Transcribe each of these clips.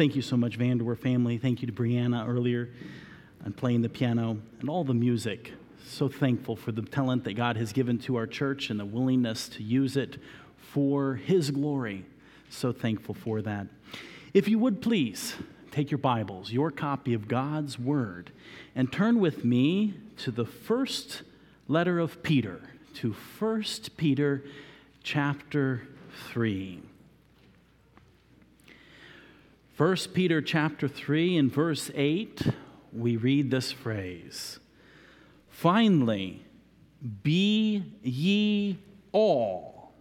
Thank you so much, Vanderwer family. Thank you to Brianna earlier on playing the piano and all the music. So thankful for the talent that God has given to our church and the willingness to use it for His glory. So thankful for that. If you would please take your Bibles, your copy of God's Word, and turn with me to the first letter of Peter, to 1 Peter chapter 3. 1 Peter chapter 3 and verse 8, we read this phrase Finally, be ye all.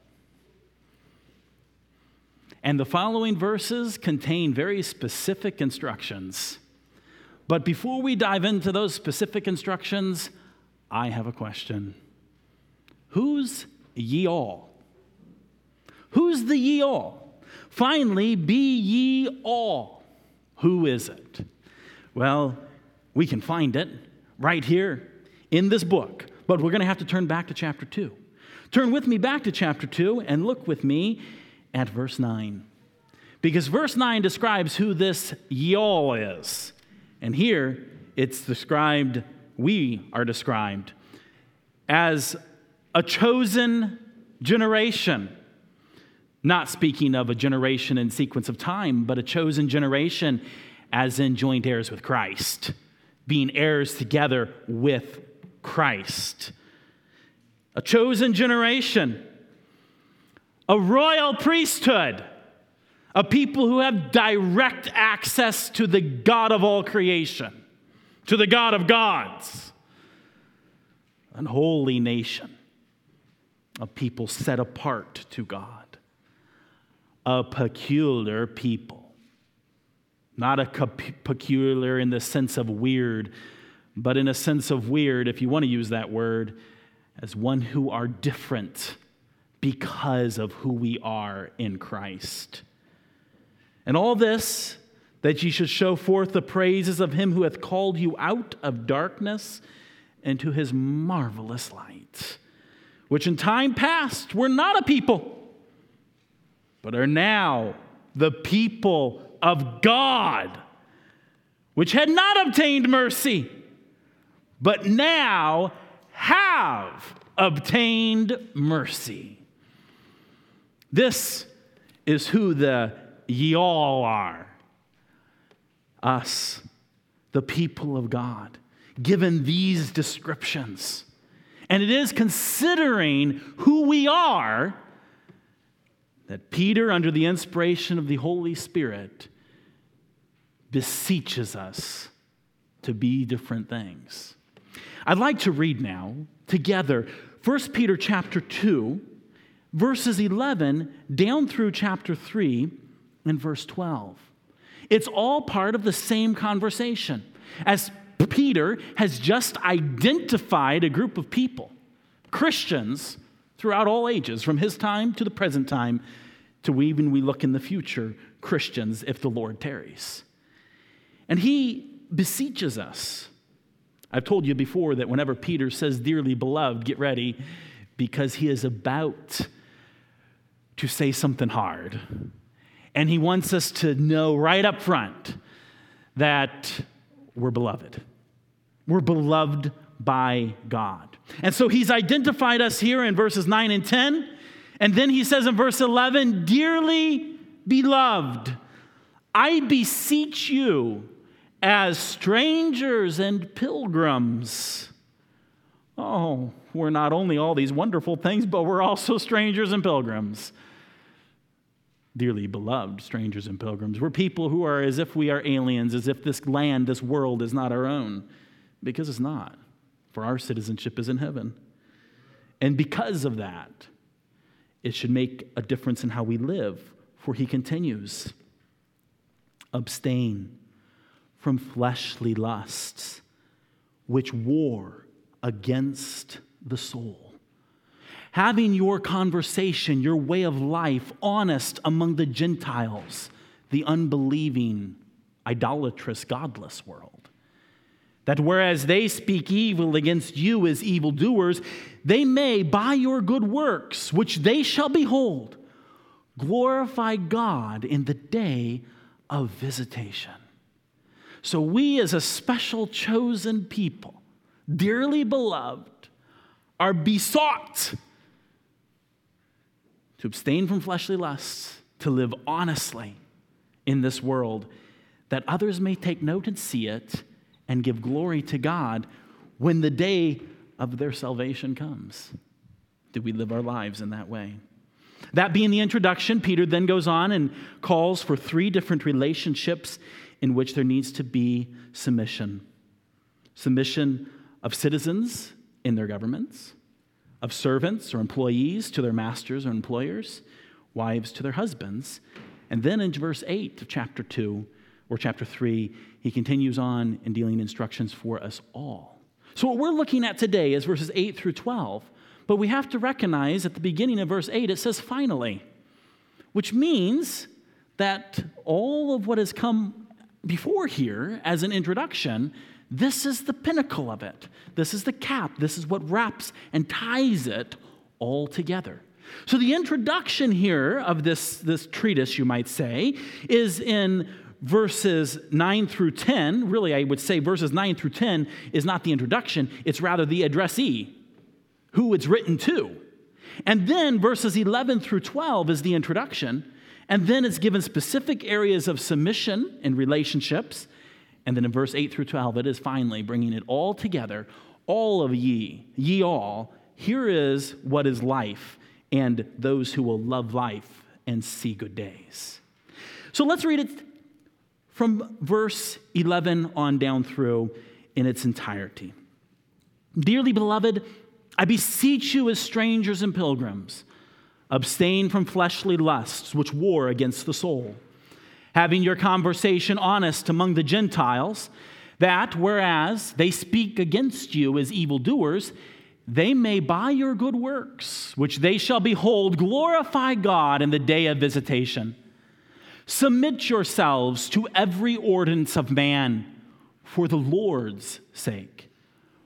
And the following verses contain very specific instructions. But before we dive into those specific instructions, I have a question. Who's ye all? Who's the ye all? Finally, be ye all. Who is it? Well, we can find it right here in this book, but we're going to have to turn back to chapter 2. Turn with me back to chapter 2 and look with me at verse 9. Because verse 9 describes who this y'all is. And here it's described, we are described as a chosen generation not speaking of a generation in sequence of time, but a chosen generation as in joint heirs with Christ, being heirs together with Christ. A chosen generation, a royal priesthood, a people who have direct access to the God of all creation, to the God of gods, an holy nation, a people set apart to God a peculiar people. Not a peculiar in the sense of weird, but in a sense of weird, if you want to use that word, as one who are different because of who we are in Christ. And all this, that ye should show forth the praises of him who hath called you out of darkness into his marvelous light, which in time past were not a people but are now the people of God, which had not obtained mercy, but now have obtained mercy. This is who the ye all are us, the people of God, given these descriptions. And it is considering who we are that Peter, under the inspiration of the Holy Spirit, beseeches us to be different things. I'd like to read now together 1 Peter chapter 2, verses 11 down through chapter 3 and verse 12. It's all part of the same conversation. As Peter has just identified a group of people, Christians, throughout all ages, from his time to the present time, to even we look in the future, Christians, if the Lord tarries. And he beseeches us. I've told you before that whenever Peter says, Dearly beloved, get ready, because he is about to say something hard. And he wants us to know right up front that we're beloved. We're beloved by God. And so he's identified us here in verses 9 and 10. And then he says in verse 11, Dearly beloved, I beseech you as strangers and pilgrims. Oh, we're not only all these wonderful things, but we're also strangers and pilgrims. Dearly beloved strangers and pilgrims. We're people who are as if we are aliens, as if this land, this world is not our own, because it's not for our citizenship is in heaven. And because of that, it should make a difference in how we live. For he continues abstain from fleshly lusts, which war against the soul. Having your conversation, your way of life, honest among the Gentiles, the unbelieving, idolatrous, godless world that whereas they speak evil against you as evildoers, they may, by your good works, which they shall behold, glorify God in the day of visitation. So, we as a special chosen people, dearly beloved, are besought to abstain from fleshly lusts, to live honestly in this world, that others may take note and see it and give glory to God when the day of their salvation comes. Do we live our lives in that way? That being the introduction, Peter then goes on and calls for three different relationships in which there needs to be submission submission of citizens in their governments, of servants or employees to their masters or employers, wives to their husbands. And then in verse 8 of chapter 2 or chapter 3, he continues on in dealing instructions for us all. So, what we're looking at today is verses 8 through 12. But we have to recognize at the beginning of verse 8, it says finally, which means that all of what has come before here as an introduction, this is the pinnacle of it. This is the cap. This is what wraps and ties it all together. So, the introduction here of this, this treatise, you might say, is in verses 9 through 10. Really, I would say verses 9 through 10 is not the introduction, it's rather the addressee who it's written to. And then verses 11 through 12 is the introduction. And then it's given specific areas of submission and relationships. And then in verse 8 through 12, it is finally bringing it all together. All of ye, ye all, here is what is life and those who will love life and see good days. So let's read it from verse 11 on down through in its entirety. Dearly beloved, I beseech you, as strangers and pilgrims, abstain from fleshly lusts which war against the soul, having your conversation honest among the Gentiles, that whereas they speak against you as evildoers, they may by your good works, which they shall behold, glorify God in the day of visitation. Submit yourselves to every ordinance of man for the Lord's sake,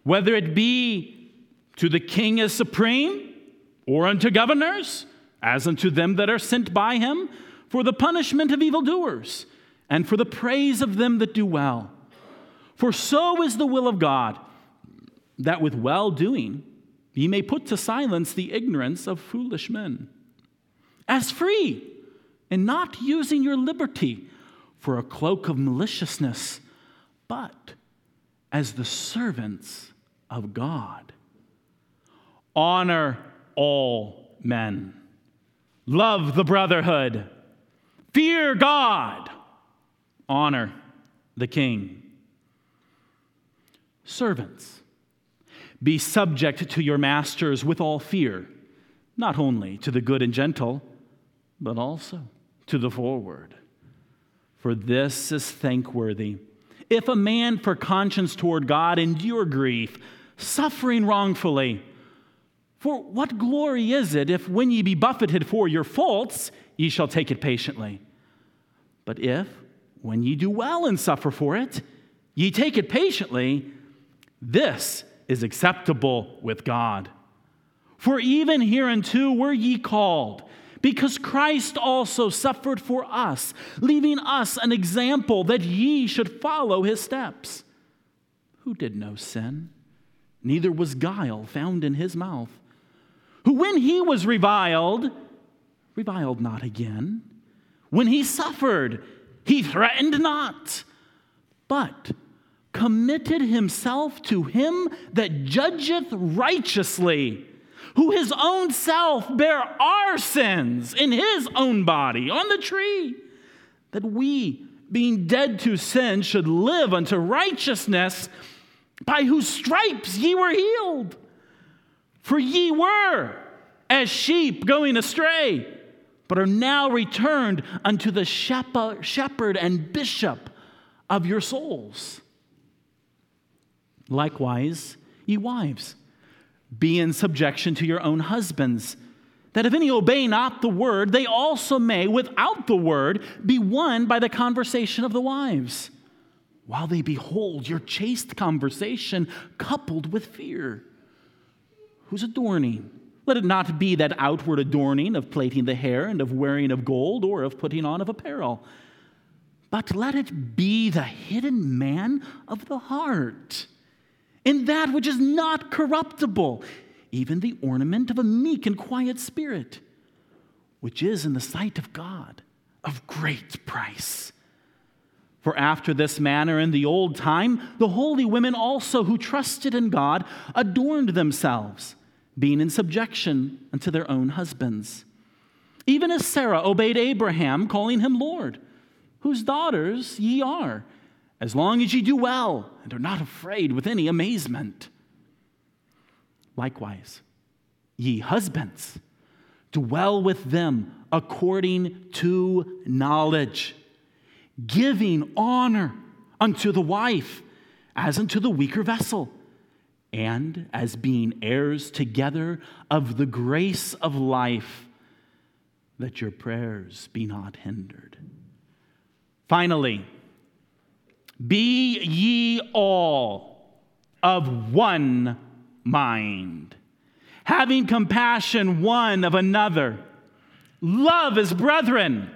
whether it be to the king as supreme, or unto governors, as unto them that are sent by him, for the punishment of evildoers, and for the praise of them that do well. For so is the will of God, that with well doing ye may put to silence the ignorance of foolish men. As free, and not using your liberty for a cloak of maliciousness, but as the servants of God. Honor all men, love the brotherhood, fear God, honor the king. Servants, be subject to your masters with all fear, not only to the good and gentle, but also to the forward. For this is thankworthy. If a man for conscience toward God endure grief, suffering wrongfully, for what glory is it if, when ye be buffeted for your faults, ye shall take it patiently? But if, when ye do well and suffer for it, ye take it patiently, this is acceptable with God. For even hereunto were ye called, because Christ also suffered for us, leaving us an example that ye should follow his steps. Who did no sin, neither was guile found in his mouth who, when he was reviled, reviled not again. When he suffered, he threatened not, but committed himself to him that judgeth righteously, who his own self bare our sins in his own body on the tree, that we, being dead to sin, should live unto righteousness, by whose stripes ye were healed. For ye were as sheep going astray, but are now returned unto the shepherd and bishop of your souls. Likewise, ye wives, be in subjection to your own husbands, that if any obey not the word, they also may, without the word, be won by the conversation of the wives, while they behold your chaste conversation coupled with fear. Who's adorning. Let it not be that outward adorning of plaiting the hair and of wearing of gold or of putting on of apparel, but let it be the hidden man of the heart, in that which is not corruptible, even the ornament of a meek and quiet spirit, which is in the sight of God of great price. For after this manner in the old time, the holy women also who trusted in God adorned themselves, being in subjection unto their own husbands. Even as Sarah obeyed Abraham, calling him Lord, whose daughters ye are, as long as ye do well and are not afraid with any amazement. Likewise, ye husbands, dwell with them according to knowledge giving honor unto the wife as unto the weaker vessel, and as being heirs together of the grace of life, that your prayers be not hindered. Finally, be ye all of one mind, having compassion one of another. Love as brethren.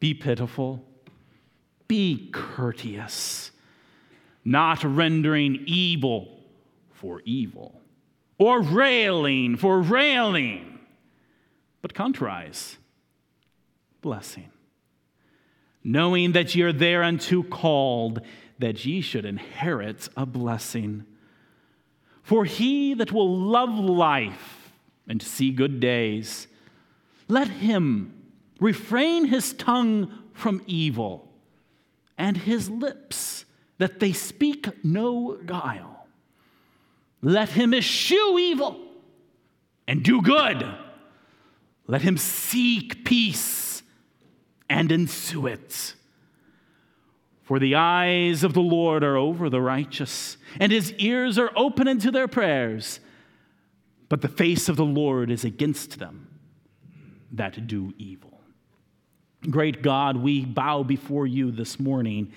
Be pitiful be courteous, not rendering evil for evil, or railing for railing, but contraries, blessing, knowing that ye are thereunto called, that ye should inherit a blessing. For he that will love life and see good days, let him refrain his tongue from evil and his lips, that they speak no guile. Let him eschew evil and do good. Let him seek peace and ensue it. For the eyes of the Lord are over the righteous, and his ears are open unto their prayers. But the face of the Lord is against them that do evil. Great God, we bow before you this morning,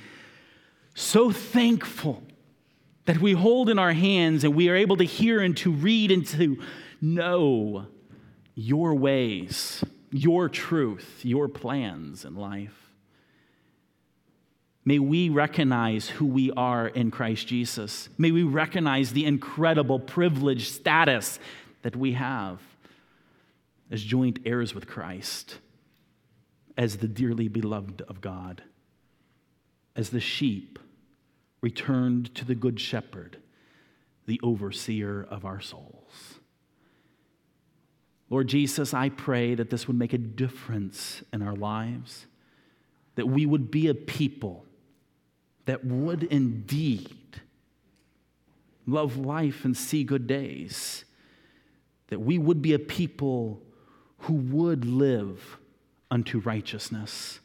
so thankful that we hold in our hands and we are able to hear and to read and to know your ways, your truth, your plans in life. May we recognize who we are in Christ Jesus. May we recognize the incredible privileged status that we have as joint heirs with Christ as the dearly beloved of God, as the sheep returned to the Good Shepherd, the overseer of our souls. Lord Jesus, I pray that this would make a difference in our lives, that we would be a people that would indeed love life and see good days, that we would be a people who would live unto righteousness.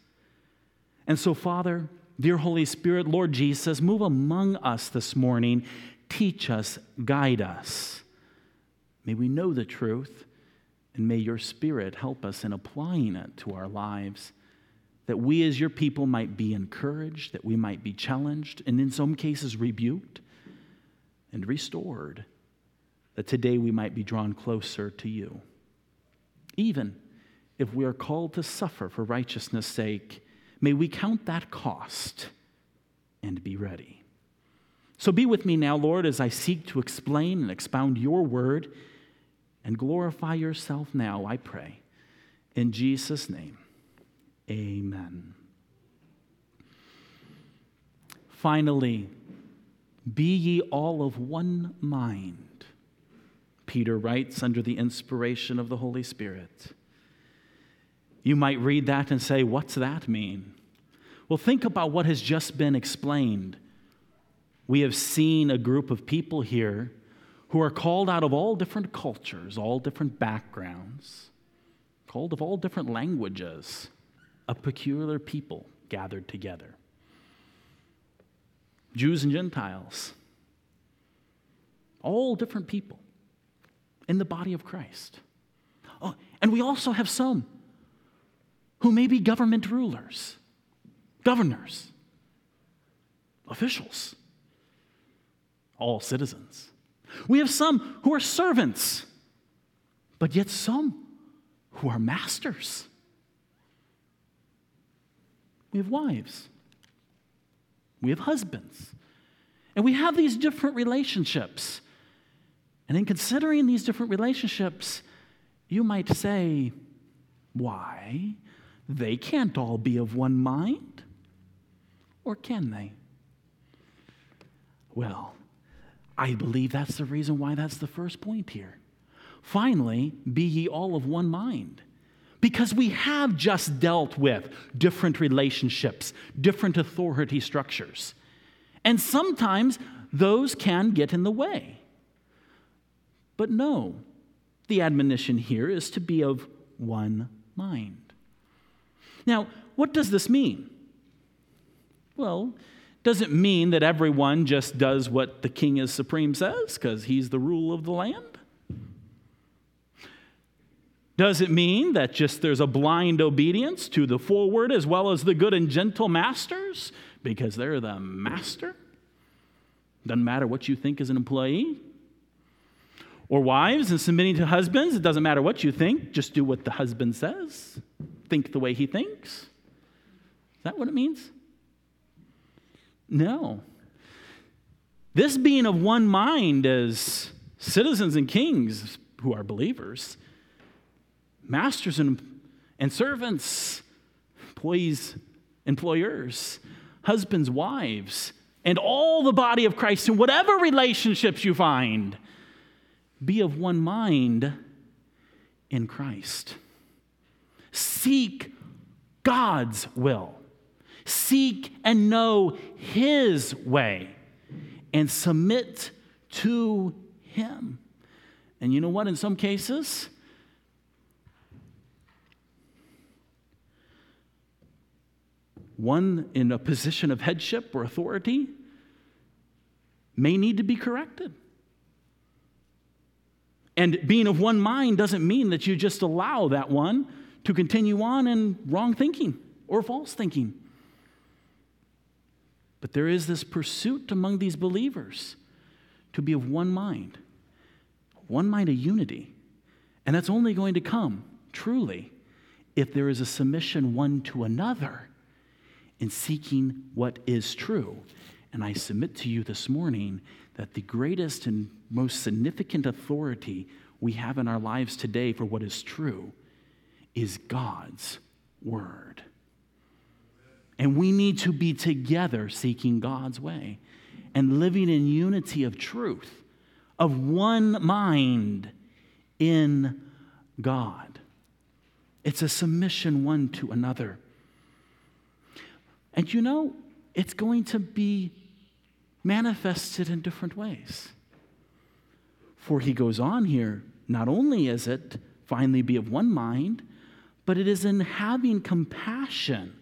And so, Father, dear Holy Spirit, Lord Jesus, move among us this morning. Teach us, guide us. May we know the truth, and may your Spirit help us in applying it to our lives, that we as your people might be encouraged, that we might be challenged, and in some cases rebuked and restored, that today we might be drawn closer to you. Even if we are called to suffer for righteousness' sake, may we count that cost and be ready. So be with me now, Lord, as I seek to explain and expound your word and glorify yourself now, I pray. In Jesus' name, amen. Finally, be ye all of one mind, Peter writes under the inspiration of the Holy Spirit. You might read that and say, What's that mean? Well, think about what has just been explained. We have seen a group of people here who are called out of all different cultures, all different backgrounds, called of all different languages, a peculiar people gathered together. Jews and Gentiles, all different people in the body of Christ. Oh, and we also have some who may be government rulers, governors, officials, all citizens. We have some who are servants, but yet some who are masters. We have wives we have husbands. And we have these different relationships. And in considering these different relationships, you might say, why? They can't all be of one mind. Or can they? Well, I believe that's the reason why that's the first point here. Finally, be ye all of one mind. Because we have just dealt with different relationships, different authority structures. And sometimes those can get in the way. But no, the admonition here is to be of one mind. Now, what does this mean? Well, does it mean that everyone just does what the king is supreme says because he's the rule of the land? Does it mean that just there's a blind obedience to the forward as well as the good and gentle masters because they're the master? Doesn't matter what you think as an employee. Or wives and submitting to husbands, it doesn't matter what you think, just do what the husband says. Think the way he thinks. Is that what it means? No. This being of one mind as citizens and kings who are believers, masters and, and servants, employees, employers, husbands, wives, and all the body of Christ in whatever relationships you find, be of one mind in Christ. Seek God's will. Seek and know His way and submit to Him. And you know what? In some cases, one in a position of headship or authority may need to be corrected. And being of one mind doesn't mean that you just allow that one to continue on in wrong thinking or false thinking. But there is this pursuit among these believers to be of one mind, one mind of unity. And that's only going to come, truly, if there is a submission one to another in seeking what is true. And I submit to you this morning that the greatest and most significant authority we have in our lives today for what is true is God's Word. And we need to be together seeking God's way and living in unity of truth, of one mind in God. It's a submission one to another. And you know, it's going to be manifested in different ways. For he goes on here, not only is it finally be of one mind, but it is in having compassion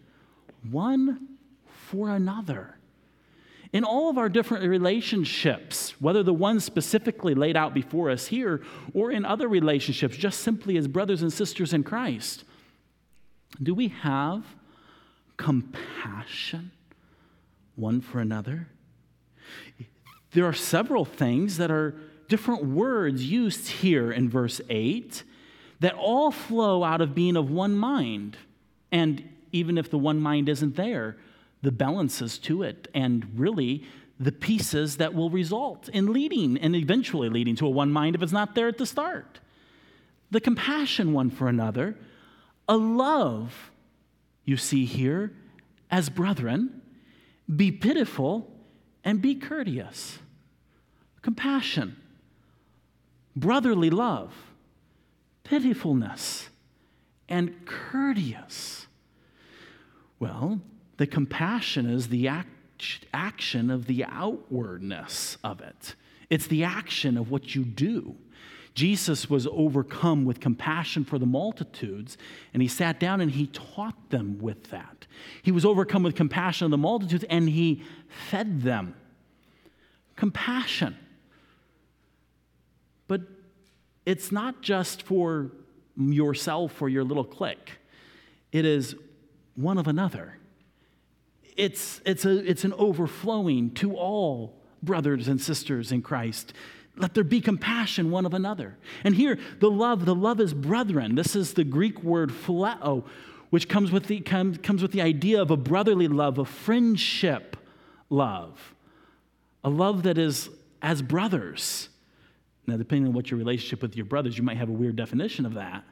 one for another. In all of our different relationships, whether the ones specifically laid out before us here or in other relationships, just simply as brothers and sisters in Christ, do we have compassion one for another? There are several things that are different words used here in verse 8 that all flow out of being of one mind. And even if the one mind isn't there, the balances to it, and really the pieces that will result in leading and eventually leading to a one mind if it's not there at the start. The compassion one for another, a love, you see here, as brethren, be pitiful and be courteous. Compassion, brotherly love, pitifulness, and courteous. Well, the compassion is the act, action of the outwardness of it, it's the action of what you do. Jesus was overcome with compassion for the multitudes, and he sat down and he taught them with that. He was overcome with compassion of the multitudes, and he fed them. Compassion. But it's not just for yourself or your little clique, it is one of another. It's, it's, a, it's an overflowing to all brothers and sisters in Christ. Let there be compassion one of another. And here, the love, the love is brethren. This is the Greek word phileo, which comes with the, comes, comes with the idea of a brotherly love, a friendship love, a love that is as brothers. Now, depending on what your relationship with your brothers, you might have a weird definition of that.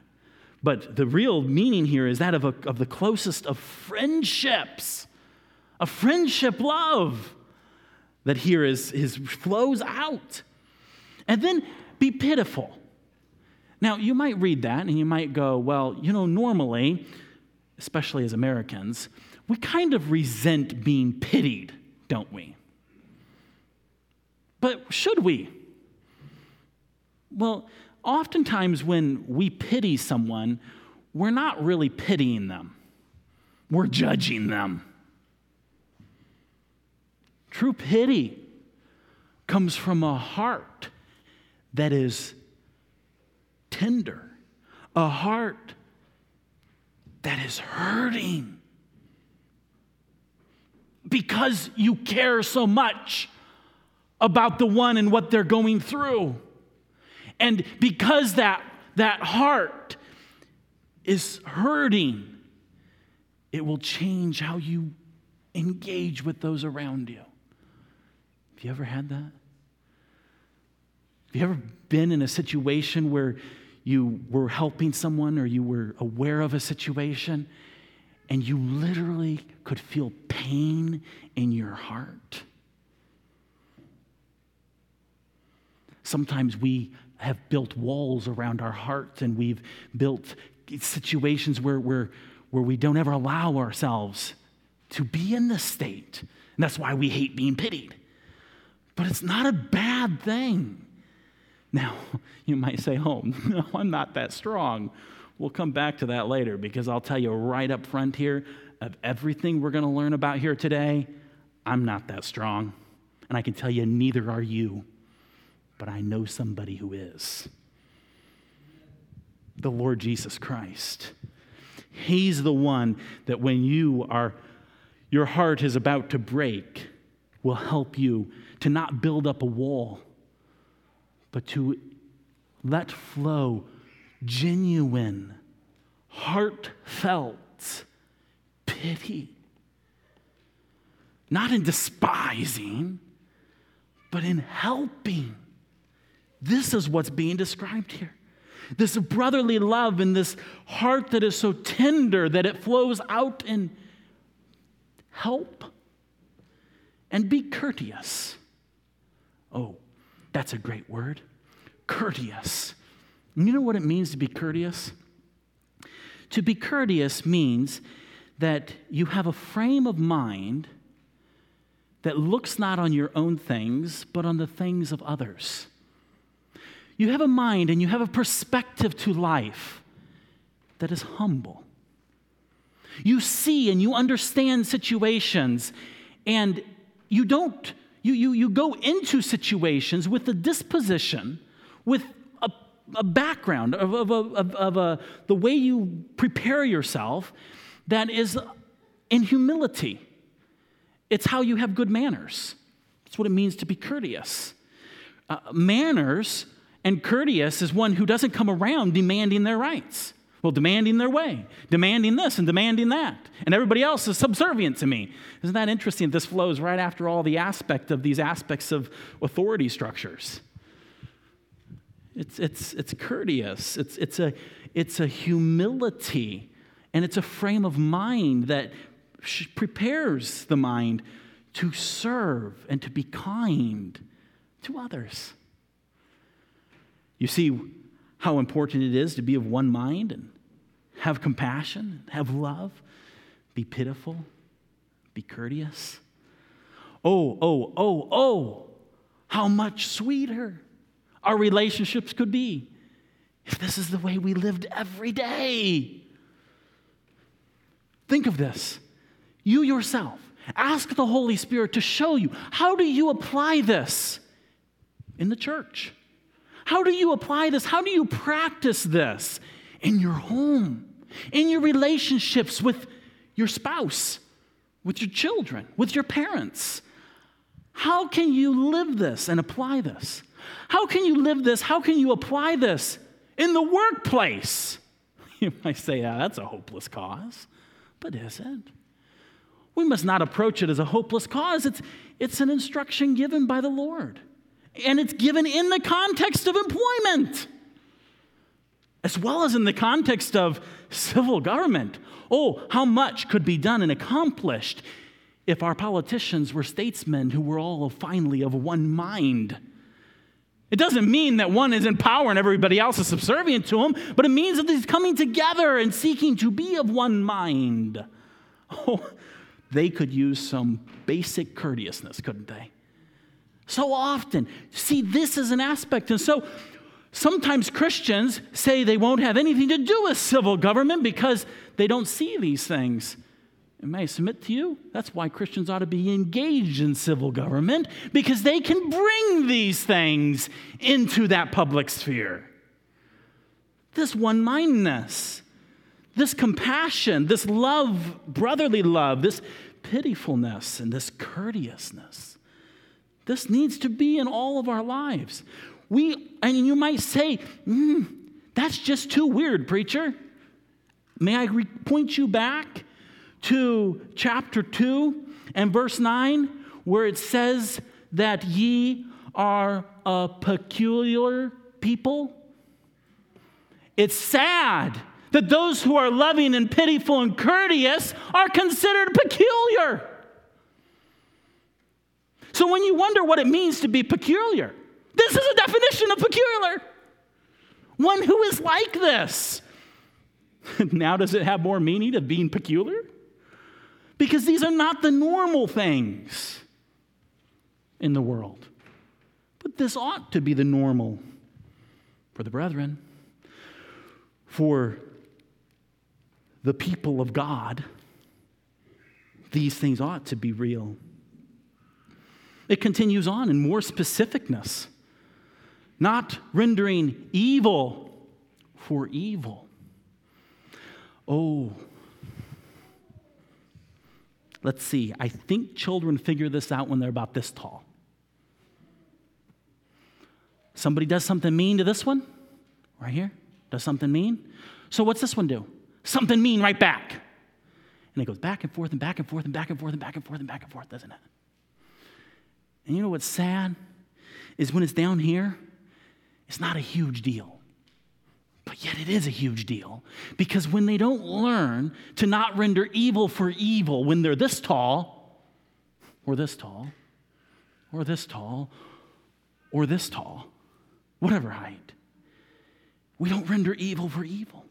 But the real meaning here is that of, a, of the closest of friendships, a friendship love that here is, is flows out. And then be pitiful. Now, you might read that and you might go, well, you know, normally, especially as Americans, we kind of resent being pitied, don't we? But should we? Well, oftentimes when we pity someone, we're not really pitying them, we're judging them. True pity comes from a heart that is tender, a heart that is hurting because you care so much about the one and what they're going through. And because that, that heart is hurting, it will change how you engage with those around you. Have you ever had that? Have you ever been in a situation where you were helping someone or you were aware of a situation and you literally could feel pain in your heart? Sometimes we have built walls around our hearts and we've built situations where, where, where we don't ever allow ourselves to be in this state. And that's why we hate being pitied. But it's not a bad thing. Now, you might say, oh, no, I'm not that strong. We'll come back to that later because I'll tell you right up front here of everything we're going to learn about here today, I'm not that strong. And I can tell you, neither are you but I know somebody who is the Lord Jesus Christ. He's the one that when you are, your heart is about to break, will help you to not build up a wall, but to let flow genuine, heartfelt pity. Not in despising, but in helping. This is what's being described here. This brotherly love and this heart that is so tender that it flows out in help and be courteous. Oh, that's a great word. Courteous. You know what it means to be courteous? To be courteous means that you have a frame of mind that looks not on your own things, but on the things of others you have a mind and you have a perspective to life that is humble. You see and you understand situations, and you don't, you, you, you go into situations with a disposition, with a, a background of, of, of, of a, the way you prepare yourself that is in humility. It's how you have good manners. That's what it means to be courteous. Uh, manners and courteous is one who doesn't come around demanding their rights. Well, demanding their way, demanding this and demanding that. And everybody else is subservient to me. Isn't that interesting? This flows right after all the aspect of these aspects of authority structures. It's, it's, it's courteous, it's, it's, a, it's a humility, and it's a frame of mind that prepares the mind to serve and to be kind to others. You see how important it is to be of one mind and have compassion, have love, be pitiful, be courteous. Oh, oh, oh, oh, how much sweeter our relationships could be if this is the way we lived every day. Think of this. You yourself, ask the Holy Spirit to show you how do you apply this in the church? How do you apply this? How do you practice this in your home, in your relationships with your spouse, with your children, with your parents? How can you live this and apply this? How can you live this? How can you apply this in the workplace? You might say, yeah, that's a hopeless cause. But is it? We must not approach it as a hopeless cause. It's, it's an instruction given by the Lord. And it's given in the context of employment, as well as in the context of civil government. Oh, how much could be done and accomplished if our politicians were statesmen who were all finally of one mind. It doesn't mean that one is in power and everybody else is subservient to him, but it means that he's coming together and seeking to be of one mind. Oh, they could use some basic courteousness, couldn't they? So often. See, this is an aspect. And so sometimes Christians say they won't have anything to do with civil government because they don't see these things. And may I submit to you, that's why Christians ought to be engaged in civil government, because they can bring these things into that public sphere. This one mindedness, this compassion, this love, brotherly love, this pitifulness, and this courteousness. This needs to be in all of our lives. We, and you might say, mm, that's just too weird, preacher. May I re- point you back to chapter 2 and verse 9, where it says that ye are a peculiar people. It's sad that those who are loving and pitiful and courteous are considered peculiar. So when you wonder what it means to be peculiar, this is a definition of peculiar. One who is like this. now, does it have more meaning of being peculiar? because these are not the normal things in the world. But this ought to be the normal for the brethren, for the people of God. These things ought to be real. It continues on in more specificness, not rendering evil for evil. Oh, Let's see. I think children figure this out when they're about this tall. Somebody does something mean to this one, right here, does something mean. So what's this one do? Something mean right back. And it goes back and forth and back and forth and back and forth and back and forth and back and forth, doesn't it? And you know what's sad? Is when it's down here, it's not a huge deal. But yet it is a huge deal because when they don't learn to not render evil for evil when they're this tall, or this tall, or this tall, or this tall, whatever height, we don't render evil for evil.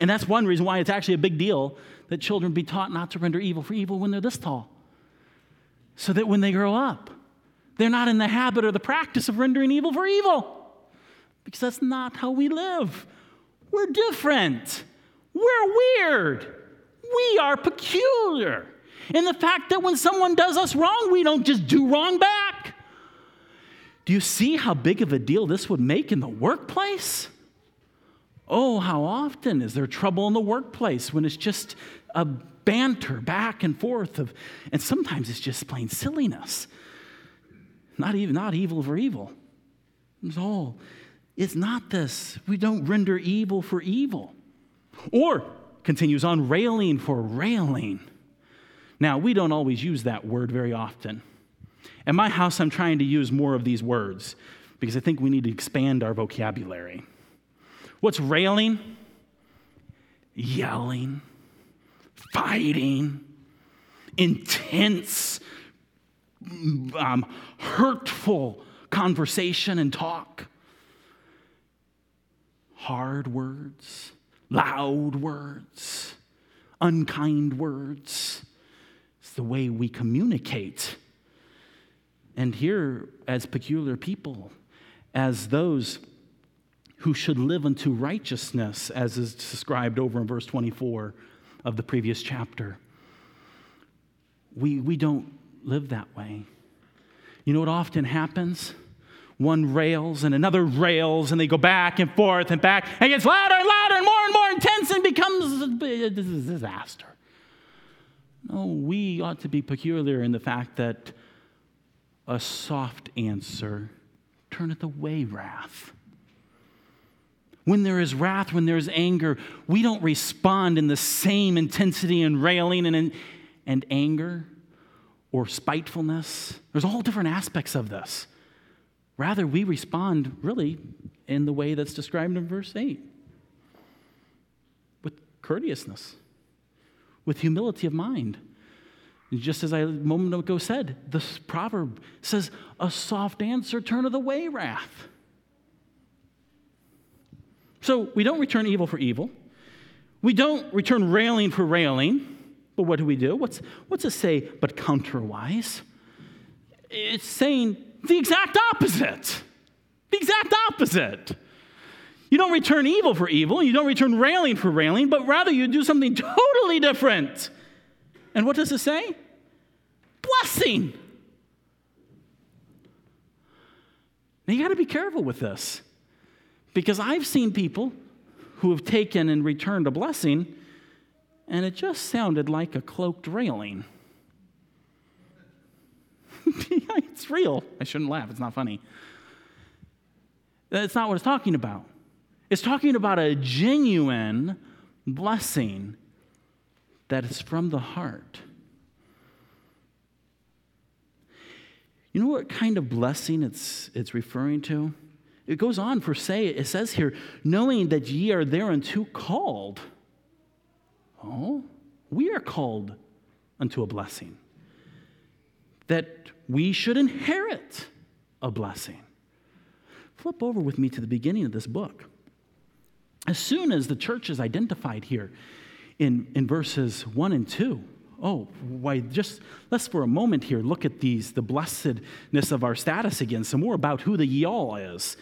And that's one reason why it's actually a big deal that children be taught not to render evil for evil when they're this tall. So that when they grow up, they're not in the habit or the practice of rendering evil for evil. Because that's not how we live. We're different. We're weird. We are peculiar. And the fact that when someone does us wrong, we don't just do wrong back. Do you see how big of a deal this would make in the workplace? Oh, how often is there trouble in the workplace when it's just a banter back and forth of, and sometimes it's just plain silliness. Not even not evil for evil. It's all it's not this. We don't render evil for evil. Or continues on railing for railing. Now, we don't always use that word very often. At my house, I'm trying to use more of these words because I think we need to expand our vocabulary. What's railing? Yelling, fighting, intense, um, hurtful conversation and talk hard words, loud words, unkind words. It's the way we communicate. And here, as peculiar people, as those who should live unto righteousness, as is described over in verse 24 of the previous chapter, we, we don't live that way. You know what often happens? one rails and another rails, and they go back and forth and back, and it gets louder and louder and more and more intense and becomes a disaster. No, we ought to be peculiar in the fact that a soft answer turneth away wrath. When there is wrath, when there is anger, we don't respond in the same intensity and railing and, and anger or spitefulness. There's all different aspects of this. Rather, we respond really in the way that's described in verse 8 with courteousness, with humility of mind. just as I a moment ago said, this proverb says, a soft answer turneth away wrath. So we don't return evil for evil. We don't return railing for railing. But what do we do? What's, what's it say but counterwise? It's saying the exact opposite. The exact opposite. You don't return evil for evil, you don't return railing for railing, but rather you do something totally different. And what does it say? Blessing. Now you got to be careful with this because I've seen people who have taken and returned a blessing and it just sounded like a cloaked railing. it's real. I shouldn't laugh, it's not funny. That's not what it's talking about. It's talking about a genuine blessing that is from the heart. You know what kind of blessing it's, it's referring to? It goes on for say, it says here, knowing that ye are thereunto called. Oh, we are called unto a blessing. That we should inherit a blessing. Flip over with me to the beginning of this book. As soon as the church is identified here in, in verses 1 and 2, oh, why, just let's for a moment here look at these, the blessedness of our status again, some more about who the y'all is.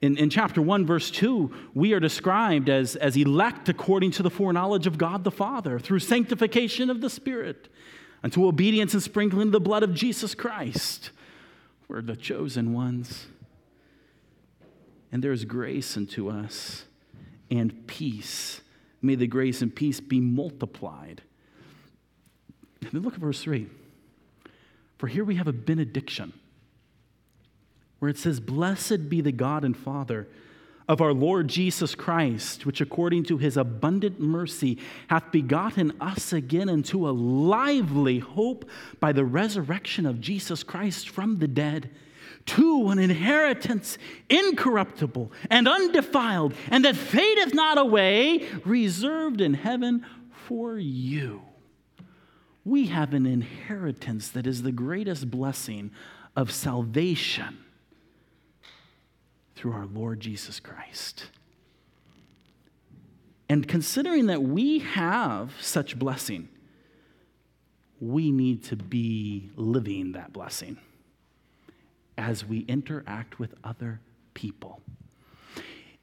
In, in chapter 1, verse 2, we are described as, as elect according to the foreknowledge of God the Father through sanctification of the Spirit unto obedience and sprinkling the blood of Jesus Christ. We're the chosen ones. And there is grace unto us and peace. May the grace and peace be multiplied. And then look at verse 3. For here we have a benediction where it says, Blessed be the God and Father of our Lord Jesus Christ, which according to his abundant mercy hath begotten us again into a lively hope by the resurrection of Jesus Christ from the dead, to an inheritance incorruptible and undefiled, and that fadeth not away, reserved in heaven for you. We have an inheritance that is the greatest blessing of salvation through our Lord Jesus Christ. And considering that we have such blessing, we need to be living that blessing as we interact with other people.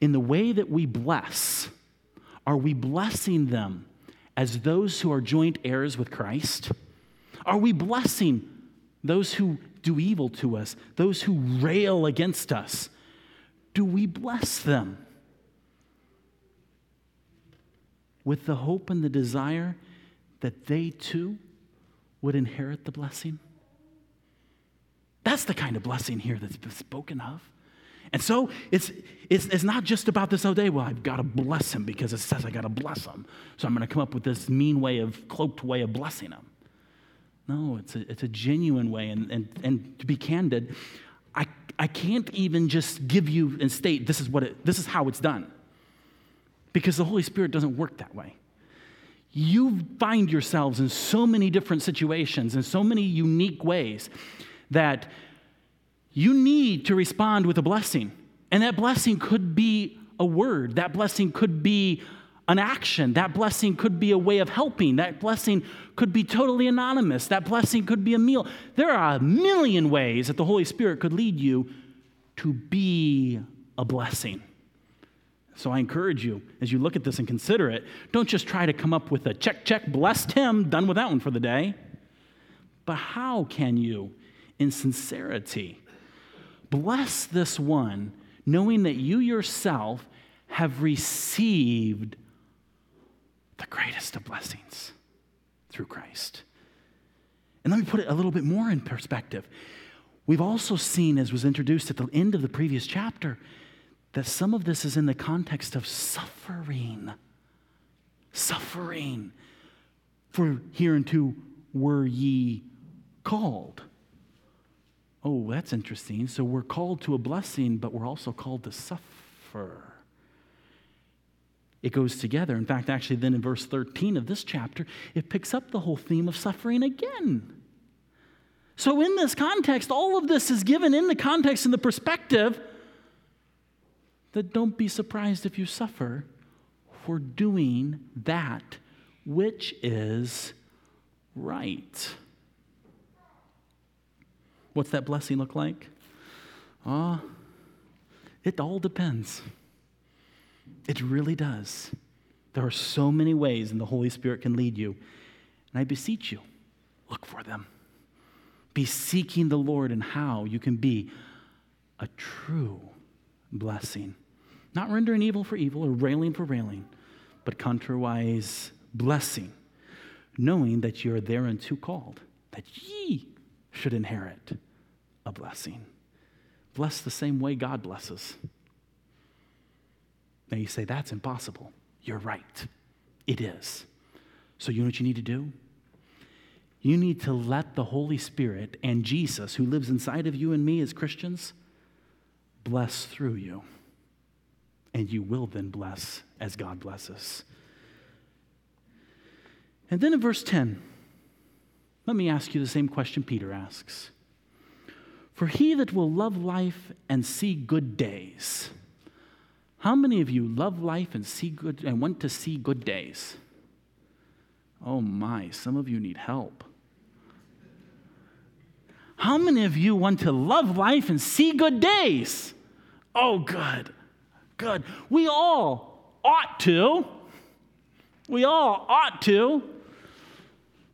In the way that we bless, are we blessing them as those who are joint heirs with Christ? Are we blessing those who do evil to us, those who rail against us? Do we bless them? With the hope and the desire that they too would inherit the blessing? That's the kind of blessing here that's been spoken of. And so it's, it's, it's not just about this, oh, day, well, I've got to bless him because it says I got to bless him. So I'm going to come up with this mean way of, cloaked way of blessing him. No, it's a, it's a genuine way. And, and, and to be candid, I, can't even just give you and state this is what it, this is how it's done. Because the Holy Spirit doesn't work that way. You find yourselves in so many different situations in so many unique ways that you need to respond with a blessing. And that blessing could be a word, that blessing could be an action. That blessing could be a way of helping. That blessing could be totally anonymous. That blessing could be a meal. There are a million ways that the Holy Spirit could lead you to be a blessing. So I encourage you, as you look at this and consider it, don't just try to come up with a check, check, blessed him, done with that one for the day. But how can you, in sincerity, bless this one, knowing that you yourself have received the greatest of blessings through Christ. And let me put it a little bit more in perspective. We've also seen, as was introduced at the end of the previous chapter, that some of this is in the context of suffering. Suffering. For hereunto were ye called. Oh, that's interesting. So we're called to a blessing, but we're also called to suffer. It goes together. In fact, actually, then in verse 13 of this chapter, it picks up the whole theme of suffering again. So, in this context, all of this is given in the context and the perspective that don't be surprised if you suffer for doing that which is right. What's that blessing look like? Ah, uh, it all depends. It really does. There are so many ways, and the Holy Spirit can lead you. And I beseech you, look for them. Be seeking the Lord and how you can be a true blessing. Not rendering evil for evil or railing for railing, but contrariwise blessing, knowing that you're thereunto called, that ye should inherit a blessing. Bless the same way God blesses. Now you say, that's impossible. You're right. It is. So you know what you need to do? You need to let the Holy Spirit and Jesus, who lives inside of you and me as Christians, bless through you. And you will then bless as God blesses. And then in verse 10, let me ask you the same question Peter asks. For he that will love life and see good days. How many of you love life and see good and want to see good days? Oh my, some of you need help. How many of you want to love life and see good days? Oh, good, good. We all ought to. We all ought to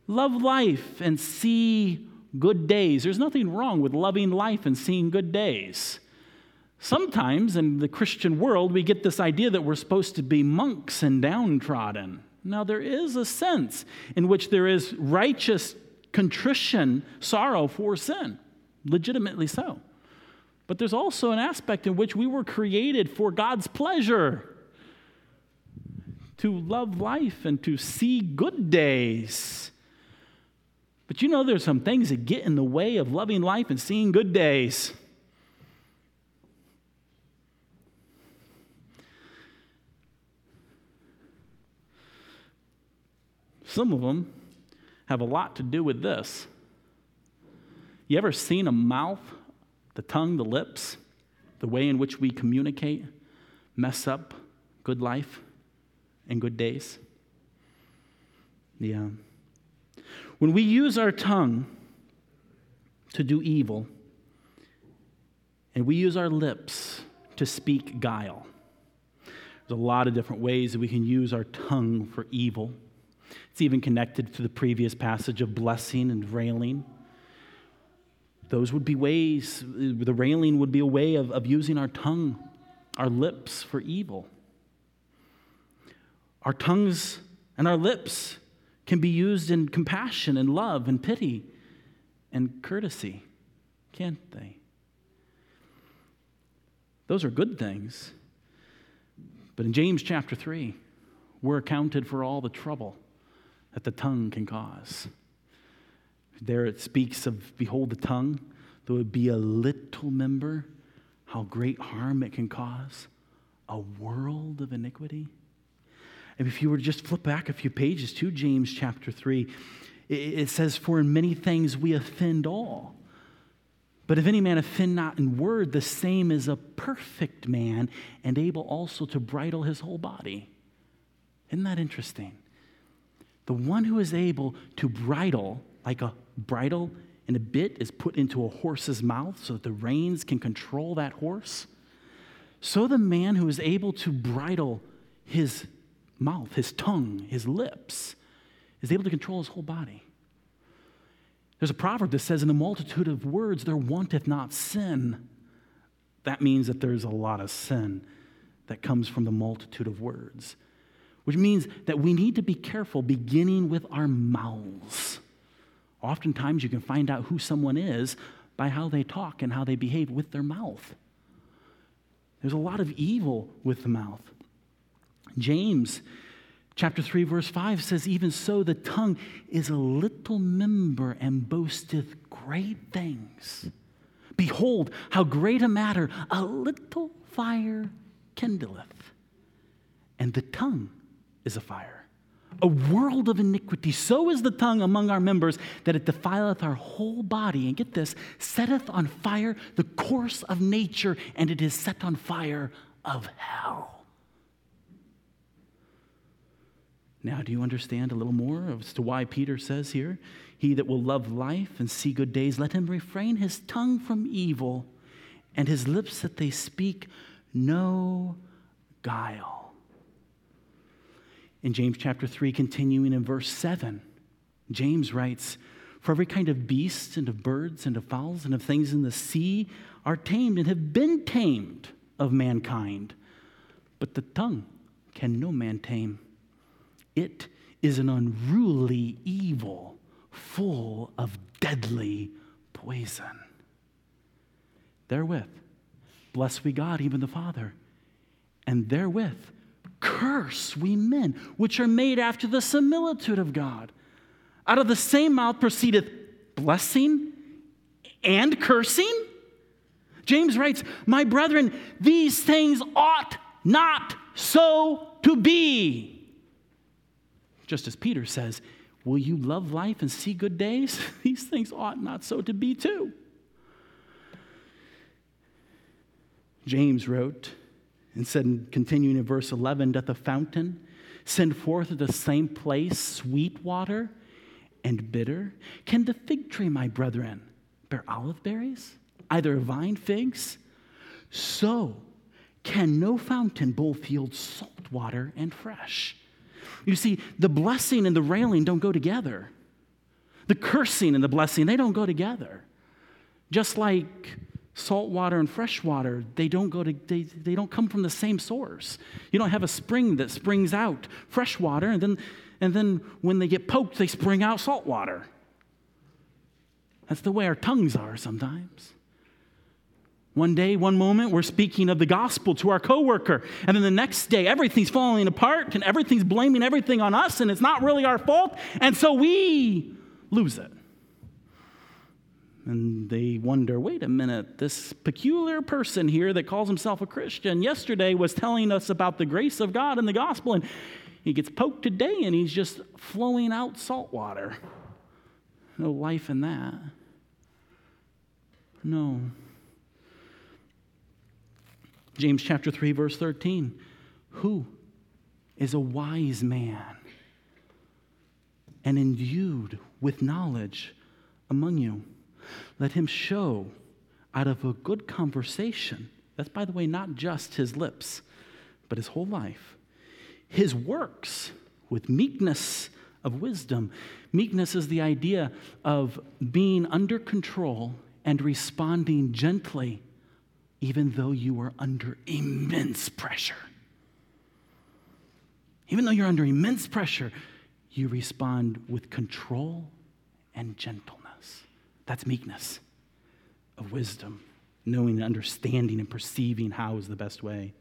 love life and see good days. There's nothing wrong with loving life and seeing good days. Sometimes in the Christian world, we get this idea that we're supposed to be monks and downtrodden. Now, there is a sense in which there is righteous contrition, sorrow for sin, legitimately so. But there's also an aspect in which we were created for God's pleasure to love life and to see good days. But you know, there's some things that get in the way of loving life and seeing good days. Some of them have a lot to do with this. You ever seen a mouth, the tongue, the lips, the way in which we communicate mess up good life and good days? Yeah. When we use our tongue to do evil, and we use our lips to speak guile, there's a lot of different ways that we can use our tongue for evil. It's even connected to the previous passage of blessing and railing. Those would be ways, the railing would be a way of, of using our tongue, our lips for evil. Our tongues and our lips can be used in compassion and love and pity and courtesy, can't they? Those are good things. But in James chapter 3, we're accounted for all the trouble that the tongue can cause. There it speaks of, behold, the tongue, though it be a little member, how great harm it can cause, a world of iniquity. And if you were to just flip back a few pages to James chapter 3, it says, For in many things we offend all. But if any man offend not in word, the same is a perfect man and able also to bridle his whole body. Isn't that interesting? The one who is able to bridle, like a bridle and a bit is put into a horse's mouth so that the reins can control that horse. So the man who is able to bridle his mouth, his tongue, his lips, is able to control his whole body. There's a proverb that says, In the multitude of words, there wanteth not sin. That means that there's a lot of sin that comes from the multitude of words, which means that we need to be careful beginning with our mouths. Oftentimes, you can find out who someone is by how they talk and how they behave with their mouth. There's a lot of evil with the mouth. James Chapter 3, verse 5 says, Even so, the tongue is a little member and boasteth great things. Behold, how great a matter a little fire kindleth. And the tongue is a fire, a world of iniquity. So is the tongue among our members that it defileth our whole body. And get this, setteth on fire the course of nature, and it is set on fire of hell. Now, do you understand a little more as to why Peter says here, He that will love life and see good days, let him refrain his tongue from evil and his lips that they speak no guile. In James chapter 3, continuing in verse 7, James writes, For every kind of beast and of birds and of fowls and of things in the sea are tamed and have been tamed of mankind, but the tongue can no man tame. It is an unruly evil full of deadly poison. Therewith, bless we God, even the Father, and therewith curse we men, which are made after the similitude of God. Out of the same mouth proceedeth blessing and cursing. James writes, My brethren, these things ought not so to be. Just as Peter says, Will you love life and see good days? These things ought not so to be, too. James wrote and said, continuing in verse 11, Doth a fountain send forth at the same place sweet water and bitter? Can the fig tree, my brethren, bear olive berries, either vine figs? So can no fountain both yield salt water and fresh. You see, the blessing and the railing don't go together. The cursing and the blessing, they don't go together. Just like salt water and fresh water, they don't, go to, they, they don't come from the same source. You don't have a spring that springs out fresh water, and then, and then when they get poked, they spring out salt water. That's the way our tongues are sometimes. One day, one moment, we're speaking of the gospel to our coworker, and then the next day, everything's falling apart and everything's blaming everything on us, and it's not really our fault, and so we lose it. And they wonder wait a minute, this peculiar person here that calls himself a Christian yesterday was telling us about the grace of God and the gospel, and he gets poked today and he's just flowing out salt water. No life in that. No. James chapter 3, verse 13. Who is a wise man and endued with knowledge among you? Let him show out of a good conversation, that's by the way, not just his lips, but his whole life, his works with meekness of wisdom. Meekness is the idea of being under control and responding gently even though you are under immense pressure. Even though you're under immense pressure, you respond with control and gentleness. That's meekness of wisdom, knowing and understanding and perceiving how is the best way.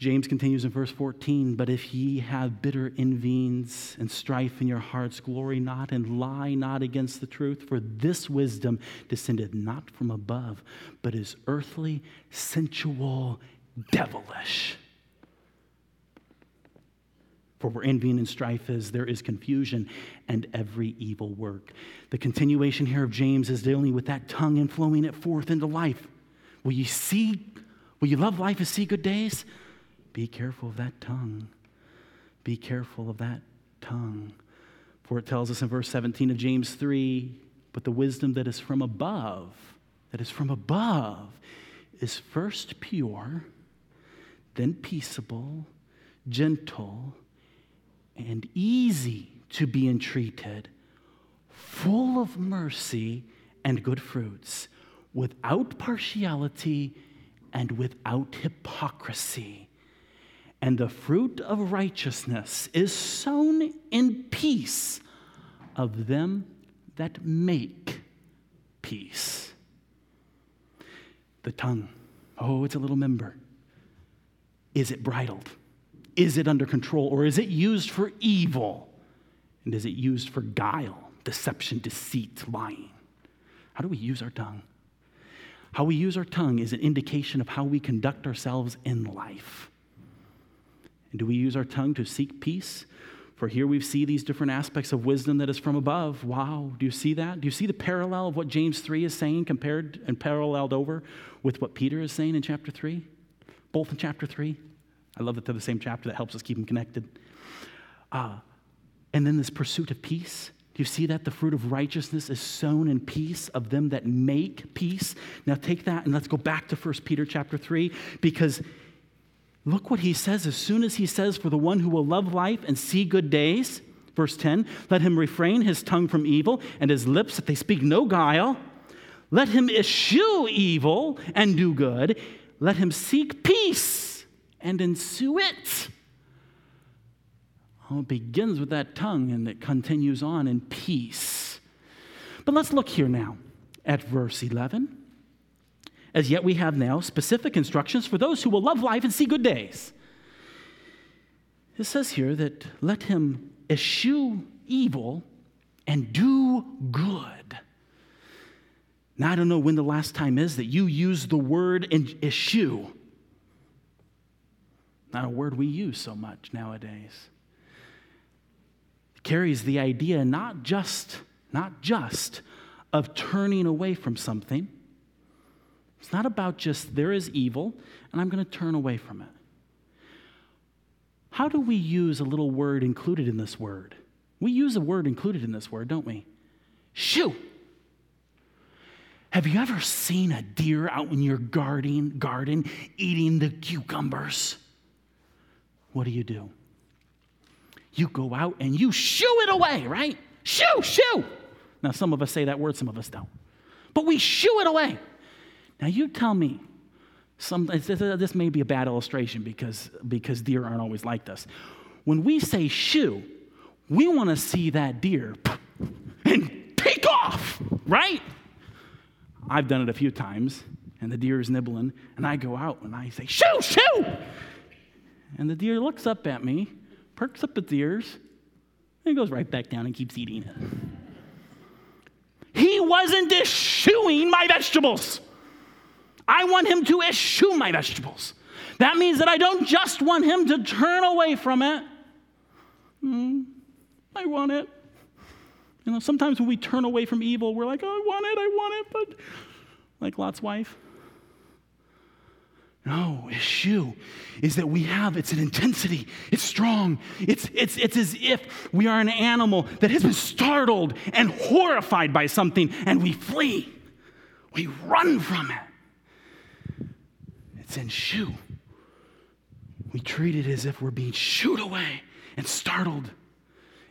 James continues in verse 14, but if ye have bitter envyings and strife in your hearts, glory not and lie not against the truth, for this wisdom descended not from above, but is earthly, sensual, devilish. For where envying and strife is, there is confusion and every evil work. The continuation here of James is dealing with that tongue and flowing it forth into life. Will you see, will you love life and see good days? Be careful of that tongue. Be careful of that tongue. For it tells us in verse 17 of James 3 but the wisdom that is from above, that is from above, is first pure, then peaceable, gentle, and easy to be entreated, full of mercy and good fruits, without partiality and without hypocrisy and the fruit of righteousness is sown in peace of them that make peace. The tongue, oh, it's a little member. Is it bridled? Is it under control or is it used for evil? And is it used for guile, deception, deceit, lying? How do we use our tongue? How we use our tongue is an indication of how we conduct ourselves in life. And do we use our tongue to seek peace? For here we see these different aspects of wisdom that is from above. Wow, do you see that? Do you see the parallel of what James 3 is saying compared and paralleled over with what Peter is saying in chapter 3? Both in chapter 3. I love that they're the same chapter that helps us keep them connected. Uh, and then this pursuit of peace. Do you see that? The fruit of righteousness is sown in peace of them that make peace. Now take that and let's go back to 1 Peter chapter 3 because look what he says as soon as he says, For the one who will love life and see good days, verse 10, let him refrain his tongue from evil and his lips that they speak no guile. Let him eschew evil and do good. Let him seek peace and ensue it. Well, it begins with that tongue and it continues on in peace. But let's look here now at verse 11. As yet, we have now specific instructions for those who will love life and see good days. It says here that let him eschew evil and do good. Now, I don't know when the last time is that you use the word eschew. Not a word we use so much nowadays carries the idea not just, not just of turning away from something. It's not about just there is evil and I'm going to turn away from it. How do we use a little word included in this word? We use a word included in this word, don't we? Shoo. Have you ever seen a deer out in your garden, garden eating the cucumbers? What do you do? you go out and you shoo it away, right? Shoo, shoo. Now, some of us say that word, some of us don't. But we shoo it away. Now, you tell me, some, this may be a bad illustration because, because deer aren't always like this. When we say shoo, we want to see that deer and take off, right? I've done it a few times, and the deer is nibbling, and I go out and I say, shoo, shoo! And the deer looks up at me perks up its ears, and goes right back down and keeps eating it. He wasn't eschewing my vegetables. I want him to eschew my vegetables. That means that I don't just want him to turn away from it. Mm, I want it. You know, sometimes when we turn away from evil, we're like, oh, I want it, I want it, but like Lot's wife. No, eschew is that we have, it's an intensity, it's strong. It's, it's, it's as if we are an animal that has been startled and horrified by something and we flee. We run from it. It's in shoo. We treat it as if we're being shooed away and startled.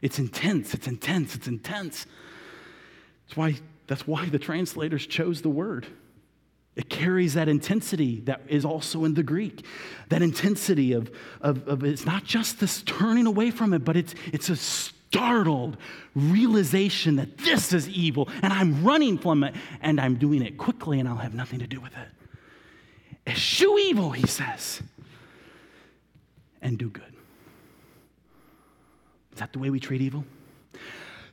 It's intense, it's intense, it's intense. That's why, that's why the translators chose the word. It carries that intensity that is also in the Greek. That intensity of, of, of, it's not just this turning away from it, but it's, it's a startled realization that this is evil and I'm running from it and I'm doing it quickly and I'll have nothing to do with it. Eschew evil, he says, and do good. Is that the way we treat evil?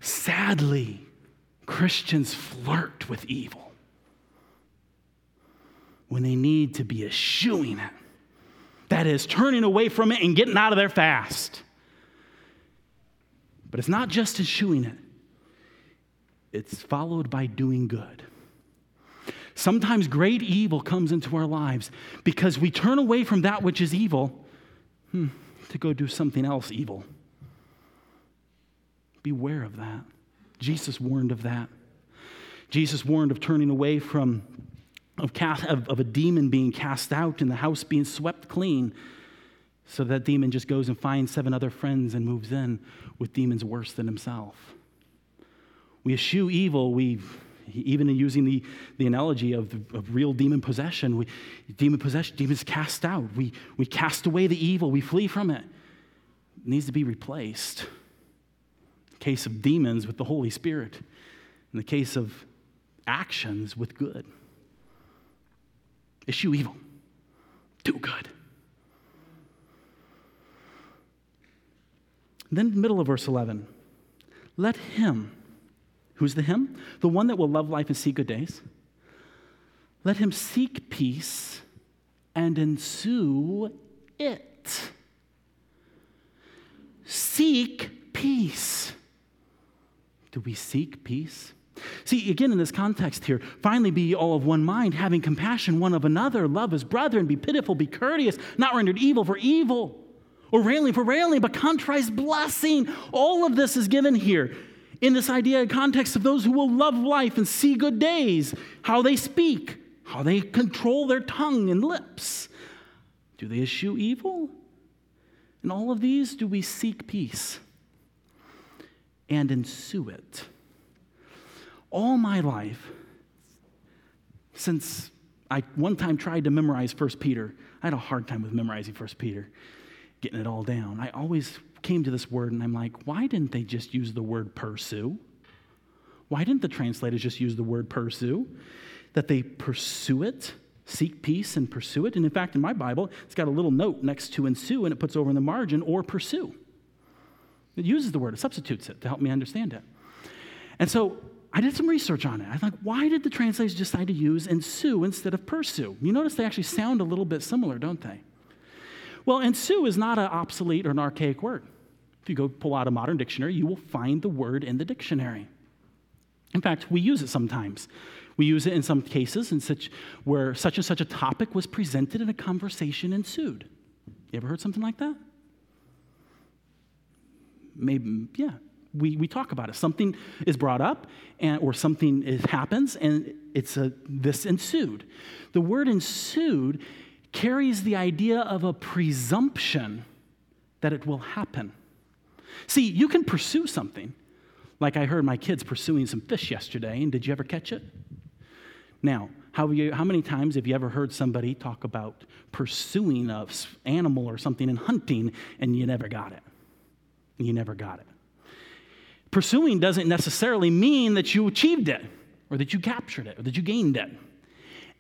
Sadly, Christians flirt with evil when they need to be eschewing it. That is, turning away from it and getting out of there fast. But it's not just eschewing it, it's followed by doing good. Sometimes great evil comes into our lives because we turn away from that which is evil hmm, to go do something else evil. Beware of that. Jesus warned of that. Jesus warned of turning away from of, cast, of, of a demon being cast out and the house being swept clean. So that demon just goes and finds seven other friends and moves in with demons worse than himself. We eschew evil. We, even in using the, the analogy of, of real demon possession, we, demon possession, demons cast out. We, we cast away the evil. We flee from it. It needs to be replaced. In case of demons, with the Holy Spirit. In the case of actions, with good. Eschew evil. Do good. Then, middle of verse 11, let him, who's the him? The one that will love life and see good days. Let him seek peace and ensue it. Seek peace. Do we seek peace? See, again, in this context here, finally be all of one mind, having compassion one of another, love as brethren, be pitiful, be courteous, not rendered evil for evil, or railing for railing, but contrast blessing. All of this is given here in this idea and context of those who will love life and see good days, how they speak, how they control their tongue and lips. Do they eschew evil? In all of these, do we seek peace and ensue it? All my life, since I one time tried to memorize 1 Peter, I had a hard time with memorizing 1 Peter, getting it all down. I always came to this word and I'm like, why didn't they just use the word pursue? Why didn't the translators just use the word pursue? That they pursue it, seek peace and pursue it. And in fact, in my Bible, it's got a little note next to ensue and it puts over in the margin or pursue. It uses the word, it substitutes it to help me understand it. And so I did some research on it. I thought, why did the translators decide to use ensue instead of pursue? You notice they actually sound a little bit similar, don't they? Well, ensue is not an obsolete or an archaic word. If you go pull out a modern dictionary, you will find the word in the dictionary. In fact, we use it sometimes. We use it in some cases in such, where such and such a topic was presented and a conversation ensued. You ever heard something like that? Maybe, yeah. We, we talk about it. Something is brought up, and, or something is, happens, and it's a, this ensued. The word ensued carries the idea of a presumption that it will happen. See, you can pursue something. Like I heard my kids pursuing some fish yesterday, and did you ever catch it? Now, how, you, how many times have you ever heard somebody talk about pursuing an animal or something and hunting, and you never got it? You never got it. Pursuing doesn't necessarily mean that you achieved it, or that you captured it, or that you gained it.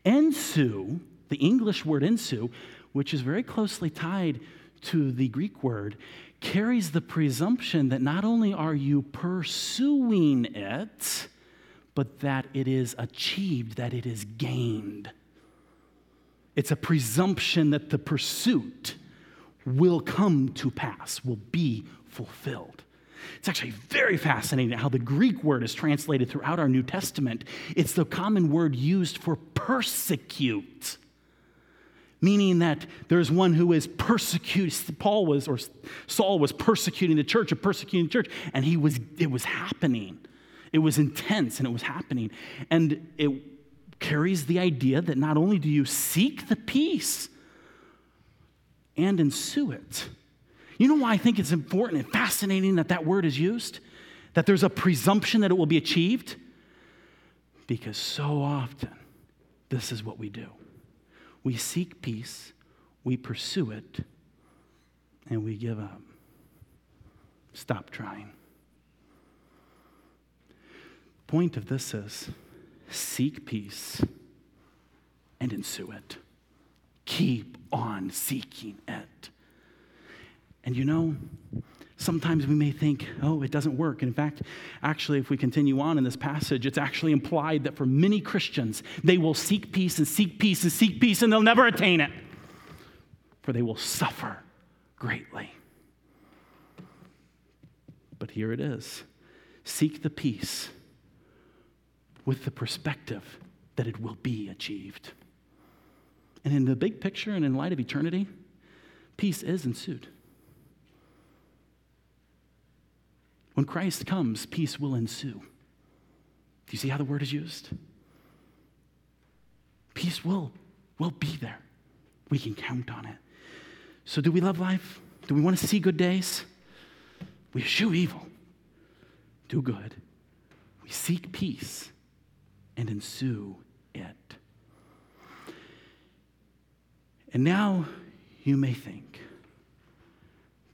Ensue, the English word ensue, which is very closely tied to the Greek word, carries the presumption that not only are you pursuing it, but that it is achieved, that it is gained. It's a presumption that the pursuit will come to pass, will be fulfilled. It's actually very fascinating how the Greek word is translated throughout our New Testament. It's the common word used for persecute meaning that there's one who is persecuted. Paul was, or Saul was persecuting the church, or persecuting the church, and he was, it was happening. It was intense and it was happening. And it carries the idea that not only do you seek the peace and ensue it, you know why I think it's important and fascinating that that word is used? That there's a presumption that it will be achieved? Because so often, this is what we do. We seek peace, we pursue it, and we give up. Stop trying. The point of this is seek peace and ensue it. Keep on seeking it. And you know, sometimes we may think, oh, it doesn't work. In fact, actually, if we continue on in this passage, it's actually implied that for many Christians, they will seek peace and seek peace and seek peace, and they'll never attain it, for they will suffer greatly. But here it is seek the peace with the perspective that it will be achieved. And in the big picture and in light of eternity, peace is ensued. When Christ comes, peace will ensue. Do you see how the word is used? Peace will, will be there. We can count on it. So, do we love life? Do we want to see good days? We eschew evil, do good. We seek peace and ensue it. And now you may think,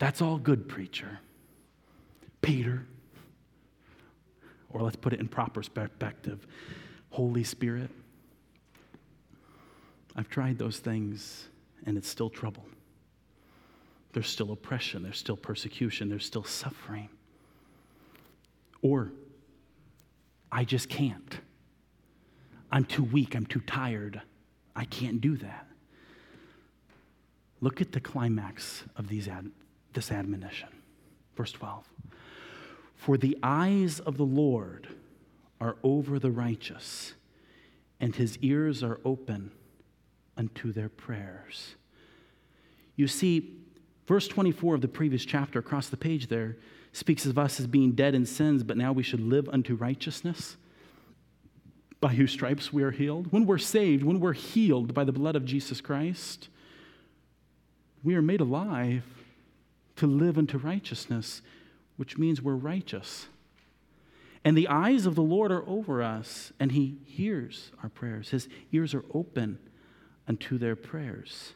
that's all good, preacher. Peter, or let's put it in proper perspective, Holy Spirit. I've tried those things and it's still trouble. there's still oppression, there's still persecution, there's still suffering. Or, I just can't. I'm too weak, I'm too tired, I can't do that. Look at the climax of these ad, this admonition. Verse 12. For the eyes of the Lord are over the righteous, and his ears are open unto their prayers. You see, verse 24 of the previous chapter across the page there speaks of us as being dead in sins, but now we should live unto righteousness, by whose stripes we are healed. When we're saved, when we're healed by the blood of Jesus Christ, we are made alive to live unto righteousness, which means we're righteous. And the eyes of the Lord are over us, and He hears our prayers. His ears are open unto their prayers.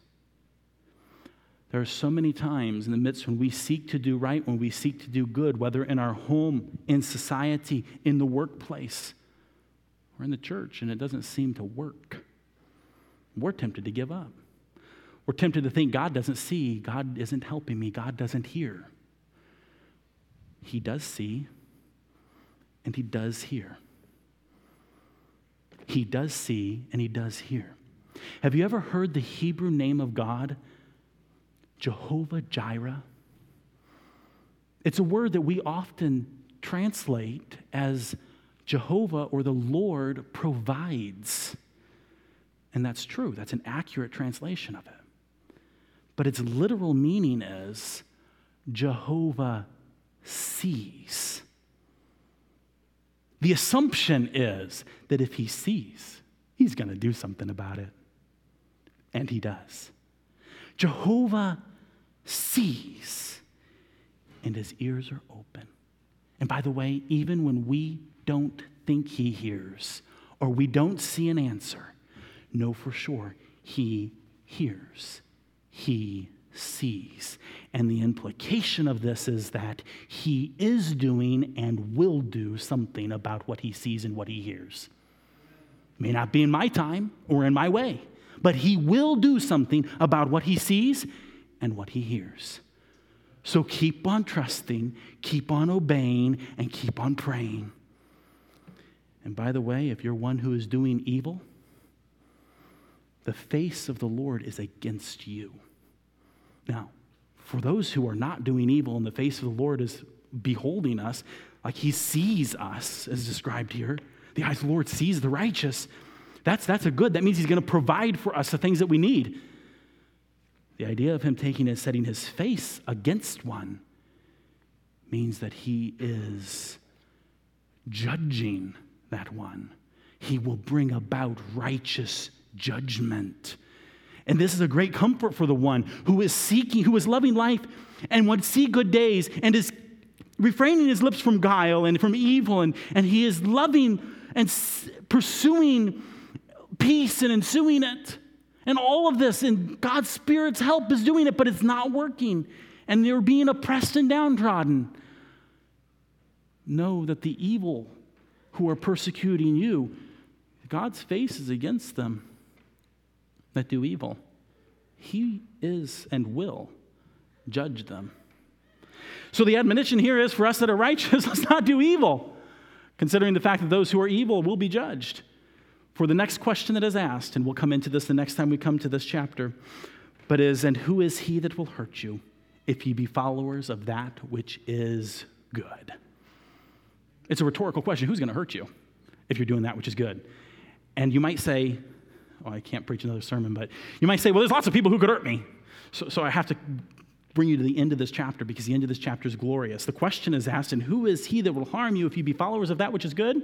There are so many times in the midst when we seek to do right, when we seek to do good, whether in our home, in society, in the workplace, or in the church, and it doesn't seem to work. We're tempted to give up. We're tempted to think God doesn't see, God isn't helping me, God doesn't hear. He does see, and He does hear. He does see, and He does hear. Have you ever heard the Hebrew name of God, Jehovah Jireh? It's a word that we often translate as Jehovah or the Lord provides. And that's true, that's an accurate translation of it but its literal meaning is Jehovah sees. The assumption is that if he sees, he's going to do something about it. And he does. Jehovah sees, and his ears are open. And by the way, even when we don't think he hears or we don't see an answer, know for sure he hears he sees. And the implication of this is that he is doing and will do something about what he sees and what he hears. May not be in my time or in my way, but he will do something about what he sees and what he hears. So keep on trusting, keep on obeying, and keep on praying. And by the way, if you're one who is doing evil, the face of the Lord is against you. Now, for those who are not doing evil and the face of the Lord is beholding us, like he sees us, as described here, the eyes of the Lord sees the righteous. That's, that's a good. That means he's going to provide for us the things that we need. The idea of him taking and setting his face against one means that he is judging that one. He will bring about righteous judgment. And this is a great comfort for the one who is seeking, who is loving life and would see good days and is refraining his lips from guile and from evil. And, and he is loving and pursuing peace and ensuing it. And all of this, and God's Spirit's help is doing it, but it's not working. And they're being oppressed and downtrodden. Know that the evil who are persecuting you, God's face is against them that do evil. He is and will judge them. So the admonition here is for us that are righteous, let's not do evil, considering the fact that those who are evil will be judged. For the next question that is asked, and we'll come into this the next time we come to this chapter, but is, and who is he that will hurt you if ye be followers of that which is good? It's a rhetorical question. Who's going to hurt you if you're doing that which is good? And you might say, well, I can't preach another sermon, but you might say, well, there's lots of people who could hurt me. So, so I have to bring you to the end of this chapter because the end of this chapter is glorious. The question is asked, and who is he that will harm you if you be followers of that which is good?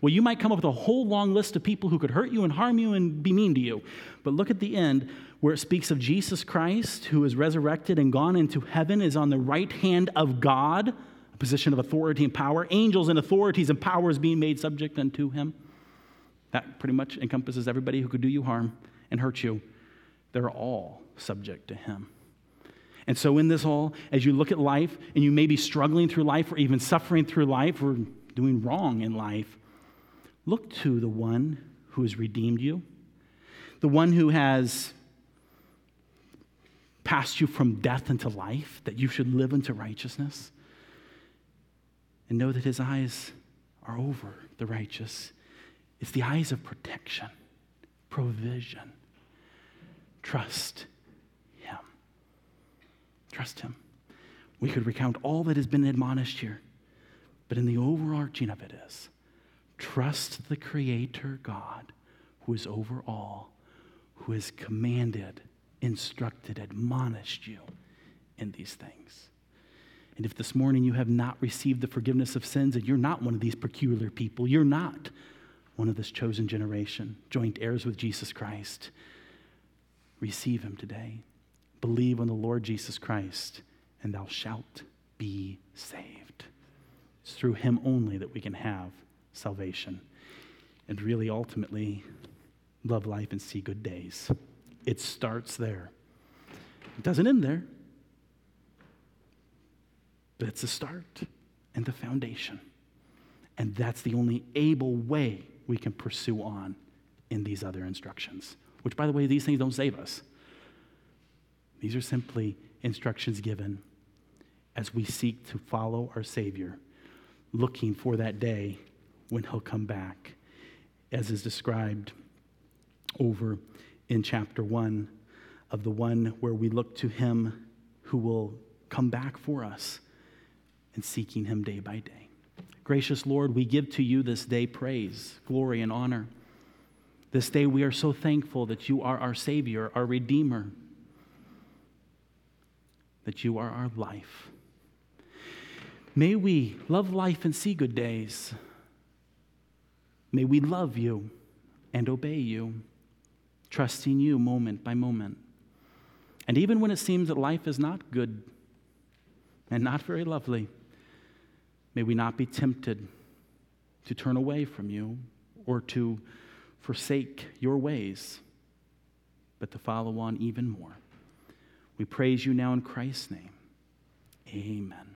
Well, you might come up with a whole long list of people who could hurt you and harm you and be mean to you. But look at the end where it speaks of Jesus Christ, who is resurrected and gone into heaven, is on the right hand of God, a position of authority and power, angels and authorities and powers being made subject unto him. That pretty much encompasses everybody who could do you harm and hurt you. They're all subject to him. And so, in this all, as you look at life and you may be struggling through life or even suffering through life or doing wrong in life, look to the one who has redeemed you, the one who has passed you from death into life, that you should live into righteousness. And know that his eyes are over the righteous. It's the eyes of protection, provision. Trust him. Trust him. We could recount all that has been admonished here, but in the overarching of it is trust the Creator God who is over all, who has commanded, instructed, admonished you in these things. And if this morning you have not received the forgiveness of sins and you're not one of these peculiar people, you're not one of this chosen generation, joint heirs with Jesus Christ, receive him today. Believe on the Lord Jesus Christ, and thou shalt be saved. It's through him only that we can have salvation. And really, ultimately, love life and see good days. It starts there. It doesn't end there, but it's the start and the foundation. And that's the only able way we can pursue on in these other instructions. Which, by the way, these things don't save us. These are simply instructions given as we seek to follow our Savior, looking for that day when He'll come back, as is described over in chapter 1 of the one where we look to Him who will come back for us and seeking Him day by day. Gracious Lord, we give to you this day praise, glory, and honor. This day we are so thankful that you are our Savior, our Redeemer, that you are our life. May we love life and see good days. May we love you and obey you, trusting you moment by moment. And even when it seems that life is not good and not very lovely, may we not be tempted to turn away from you or to forsake your ways, but to follow on even more. We praise you now in Christ's name. Amen.